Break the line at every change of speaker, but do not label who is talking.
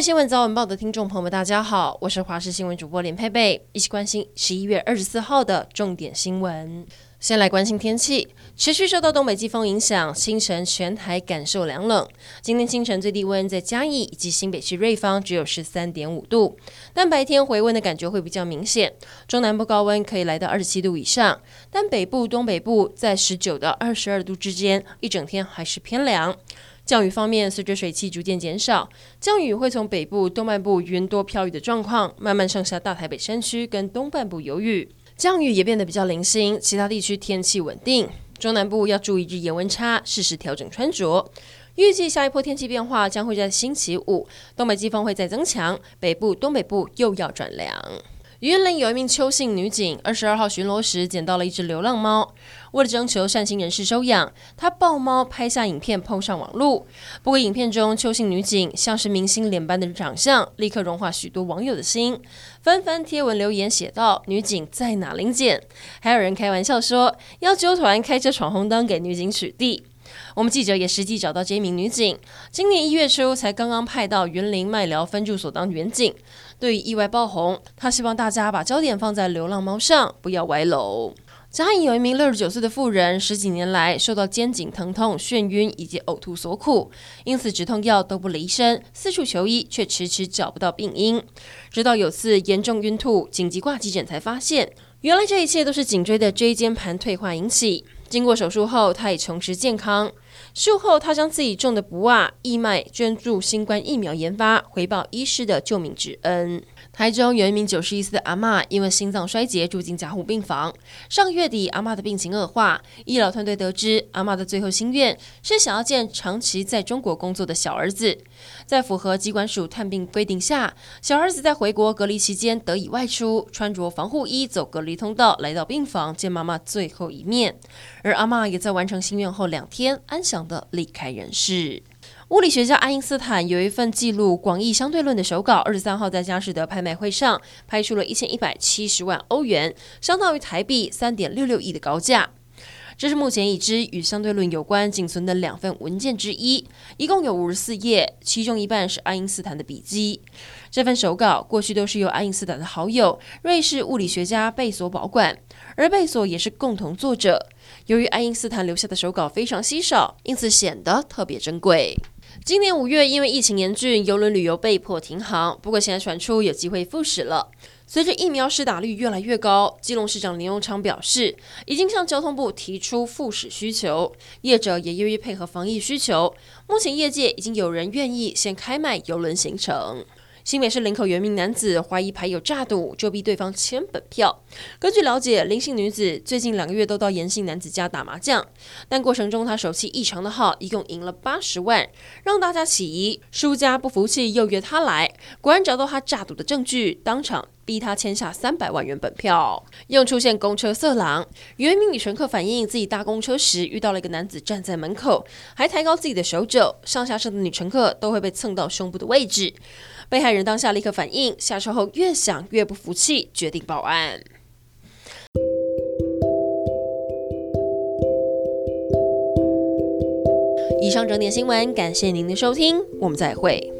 新闻早晚报的听众朋友们，大家好，我是华视新闻主播连佩佩，一起关心十一月二十四号的重点新闻。先来关心天气，持续受到东北季风影响，清晨全台感受凉冷。今天清晨最低温在嘉义以及新北区瑞芳只有十三点五度，但白天回温的感觉会比较明显。中南部高温可以来到二十七度以上，但北部、东北部在十九到二十二度之间，一整天还是偏凉。降雨方面，随着水汽逐渐减少，降雨会从北部、东半部云多飘雨的状况，慢慢上下大台北山区跟东半部有雨。降雨也变得比较零星，其他地区天气稳定。中南部要注意日夜温差，适时调整穿着。预计下一波天气变化将会在星期五，东北季风会再增强，北部、东北部又要转凉。云林有一名邱姓女警，二十二号巡逻时捡到了一只流浪猫。为了征求善心人士收养，她抱猫拍下影片，碰上网路。不过，影片中邱姓女警像是明星脸般的长相，立刻融化许多网友的心，纷纷贴文留言写道：“女警在哪领检？”还有人开玩笑说要揪团开车闯红灯给女警取缔。我们记者也实际找到这名女警，今年一月初才刚刚派到云林麦寮分驻所当员警。对于意外爆红，她希望大家把焦点放在流浪猫上，不要歪楼。嘉义有一名六十九岁的妇人，十几年来受到肩颈疼痛、眩晕以及呕吐所苦，因此止痛药都不离身，四处求医却迟迟找不到病因。直到有次严重晕吐，紧急挂急诊才发现，原来这一切都是颈椎的椎间盘退化引起。经过手术后，他已重拾健康。术后，他将自己种的不袜义卖捐助新冠疫苗研发，回报医师的救命之恩。台中有一名九十一岁的阿嬷，因为心脏衰竭住进加护病房。上月底，阿嬷的病情恶化，医疗团队得知，阿嬷的最后心愿是想要见长期在中国工作的小儿子。在符合机关署探病规定下，小儿子在回国隔离期间得以外出，穿着防护衣走隔离通道，来到病房见妈妈最后一面。而阿嬷也在完成心愿后两天，安想的离开人世。物理学家爱因斯坦有一份记录广义相对论的手稿，二十三号在佳士得拍卖会上拍出了一千一百七十万欧元，相当于台币三点六六亿的高价。这是目前已知与相对论有关仅存的两份文件之一，一共有五十四页，其中一半是爱因斯坦的笔记。这份手稿过去都是由爱因斯坦的好友瑞士物理学家贝索保管，而贝索也是共同作者。由于爱因斯坦留下的手稿非常稀少，因此显得特别珍贵。今年五月，因为疫情严峻，邮轮旅游被迫停航，不过现在传出有机会复始了。随着疫苗施打率越来越高，基隆市长林荣昌表示，已经向交通部提出复始需求，业者也愿意配合防疫需求。目前业界已经有人愿意先开卖邮轮行程。新北市林口原名男子怀疑牌友诈赌，就逼对方签本票。根据了解，林姓女子最近两个月都到严姓男子家打麻将，但过程中她手气异常的好，一共赢了八十万，让大家起疑。输家不服气，又约他来，果然找到他诈赌的证据，当场逼他签下三百万元本票。又出现公车色狼，原名女乘客反映自己搭公车时遇到了一个男子站在门口，还抬高自己的手肘，上下车的女乘客都会被蹭到胸部的位置。被害人当下立刻反应，下车后越想越不服气，决定报案。以上整点新闻，感谢您的收听，我们再会。